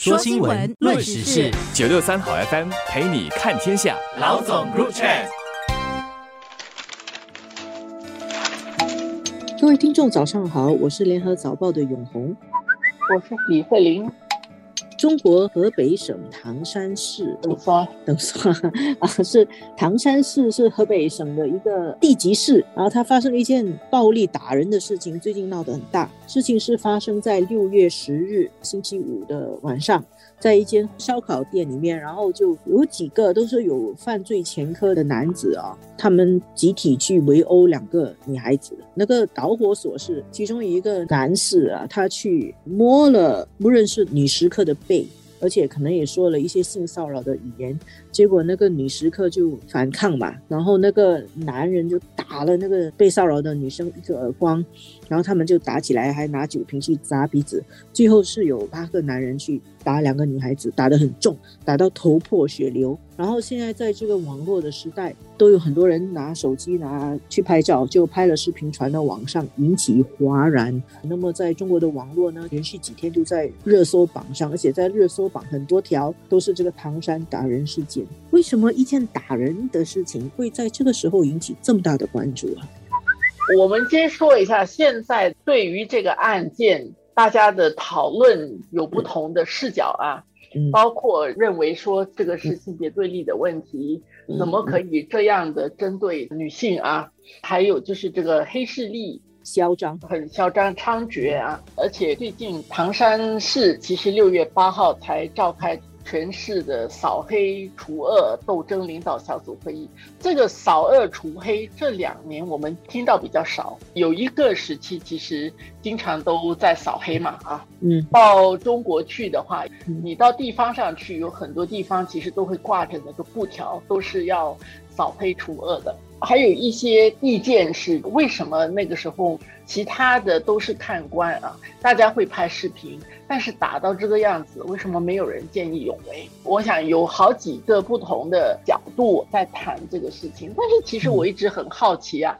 说新闻，论时事，九六三好 FM 陪你看天下。老总 Group Chat，各位听众早上好，我是联合早报的永红，我是李慧玲。中国河北省唐山市，等说 等说啊，是唐山市是河北省的一个地级市，然后它发生了一件暴力打人的事情，最近闹得很大。事情是发生在六月十日星期五的晚上。在一间烧烤店里面，然后就有几个都是有犯罪前科的男子啊，他们集体去围殴两个女孩子。那个导火索是其中一个男士啊，他去摸了不认识女食客的背，而且可能也说了一些性骚扰的语言。结果那个女食客就反抗嘛，然后那个男人就打了那个被骚扰的女生一个耳光，然后他们就打起来，还拿酒瓶去砸鼻子。最后是有八个男人去。打两个女孩子打得很重，打到头破血流。然后现在在这个网络的时代，都有很多人拿手机拿去拍照，就拍了视频传到网上，引起哗然。那么在中国的网络呢，连续几天都在热搜榜上，而且在热搜榜很多条都是这个唐山打人事件。为什么一件打人的事情会在这个时候引起这么大的关注啊？我们先说一下，现在对于这个案件。大家的讨论有不同的视角啊，包括认为说这个是性别对立的问题，怎么可以这样的针对女性啊？还有就是这个黑势力嚣张，很嚣张猖獗啊！而且最近唐山市其实六月八号才召开。全市的扫黑除恶斗争领导小组会议，这个扫恶除黑这两年我们听到比较少。有一个时期其实经常都在扫黑嘛，啊，嗯，到中国去的话，你到地方上去，有很多地方其实都会挂着那个布条，都是要扫黑除恶的。还有一些意见是，为什么那个时候其他的都是看官啊，大家会拍视频，但是打到这个样子，为什么没有人见义勇为？我想有好几个不同的角度在谈这个事情，但是其实我一直很好奇啊，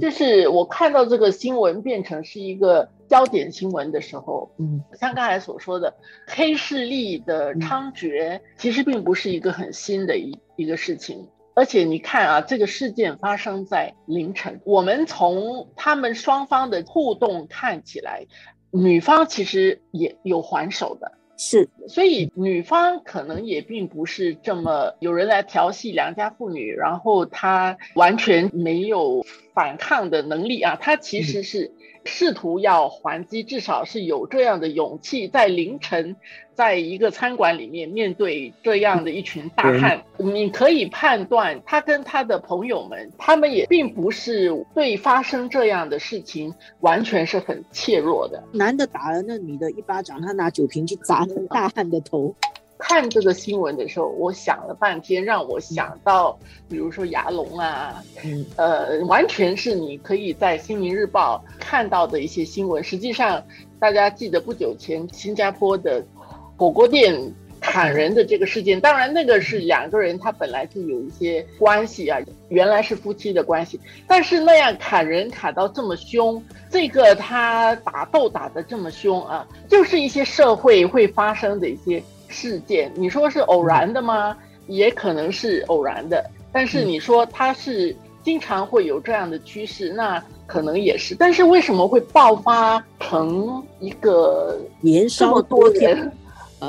就是我看到这个新闻变成是一个焦点新闻的时候，嗯，像刚才所说的黑势力的猖獗，其实并不是一个很新的一一个事情。而且你看啊，这个事件发生在凌晨。我们从他们双方的互动看起来，女方其实也有还手的，是。所以女方可能也并不是这么有人来调戏良家妇女，然后她完全没有反抗的能力啊，她其实是。试图要还击，至少是有这样的勇气，在凌晨，在一个餐馆里面面对这样的一群大汉，你可以判断他跟他的朋友们，他们也并不是对发生这样的事情完全是很怯弱的。男的打了那女的一巴掌，他拿酒瓶去砸那个大汉的头。看这个新闻的时候，我想了半天，让我想到，比如说牙龙啊，呃，完全是你可以在《新民日报》看到的一些新闻。实际上，大家记得不久前新加坡的火锅店砍人的这个事件，当然那个是两个人他本来就有一些关系啊，原来是夫妻的关系，但是那样砍人砍到这么凶，这个他打斗打得这么凶啊，就是一些社会会发生的一些。事件，你说是偶然的吗？也可能是偶然的，但是你说他是经常会有这样的趋势，那可能也是。但是为什么会爆发成一个年少多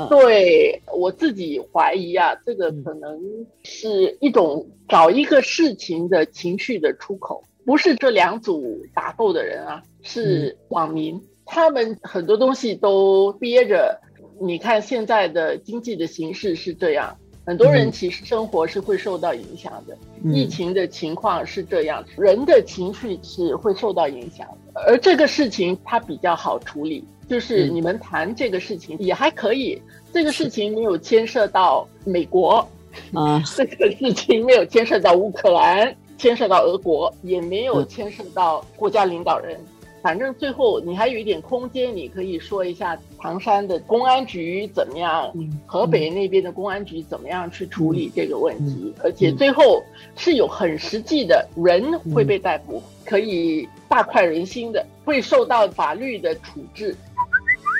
人？对我自己怀疑啊，这个可能是一种找一个事情的情绪的出口，不是这两组打斗的人啊，是网民，他们很多东西都憋着。你看现在的经济的形势是这样，很多人其实生活是会受到影响的。疫情的情况是这样，人的情绪是会受到影响的。而这个事情它比较好处理，就是你们谈这个事情也还可以。这个事情没有牵涉到美国啊，这个事情没有牵涉到乌克兰，牵涉到俄国，也没有牵涉到国家领导人。反正最后你还有一点空间，你可以说一下唐山的公安局怎么样，河北那边的公安局怎么样去处理这个问题，而且最后是有很实际的人会被逮捕，可以大快人心的，会受到法律的处置。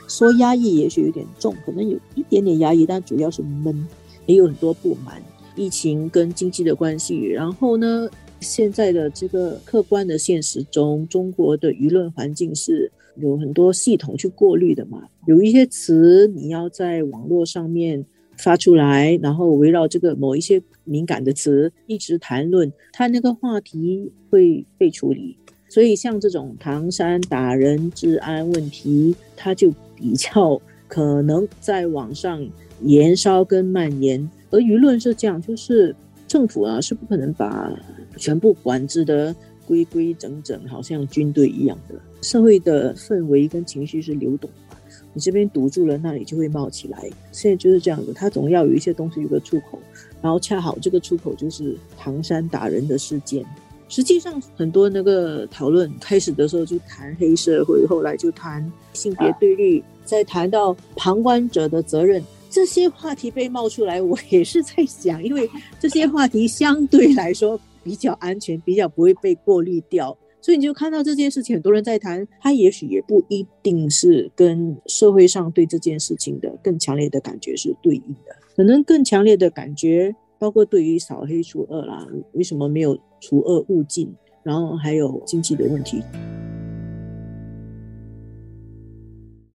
说压抑也许有点重，可能有一点点压抑，但主要是闷，也有很多不满。疫情跟经济的关系，然后呢，现在的这个客观的现实中，中国的舆论环境是有很多系统去过滤的嘛。有一些词你要在网络上面发出来，然后围绕这个某一些敏感的词一直谈论，它那个话题会被处理。所以像这种唐山打人治安问题，它就比较可能在网上延烧跟蔓延。而舆论是这样，就是政府啊是不可能把全部管制的规规整整，好像军队一样的。社会的氛围跟情绪是流动的，你这边堵住了，那里就会冒起来。现在就是这样子，它总要有一些东西有个出口，然后恰好这个出口就是唐山打人的事件。实际上，很多那个讨论开始的时候就谈黑社会，后来就谈性别对立，再谈到旁观者的责任。这些话题被冒出来，我也是在想，因为这些话题相对来说比较安全，比较不会被过滤掉，所以你就看到这件事情，很多人在谈，它也许也不一定是跟社会上对这件事情的更强烈的感觉是对应的，可能更强烈的感觉，包括对于扫黑除恶啦，为什么没有除恶务尽，然后还有经济的问题。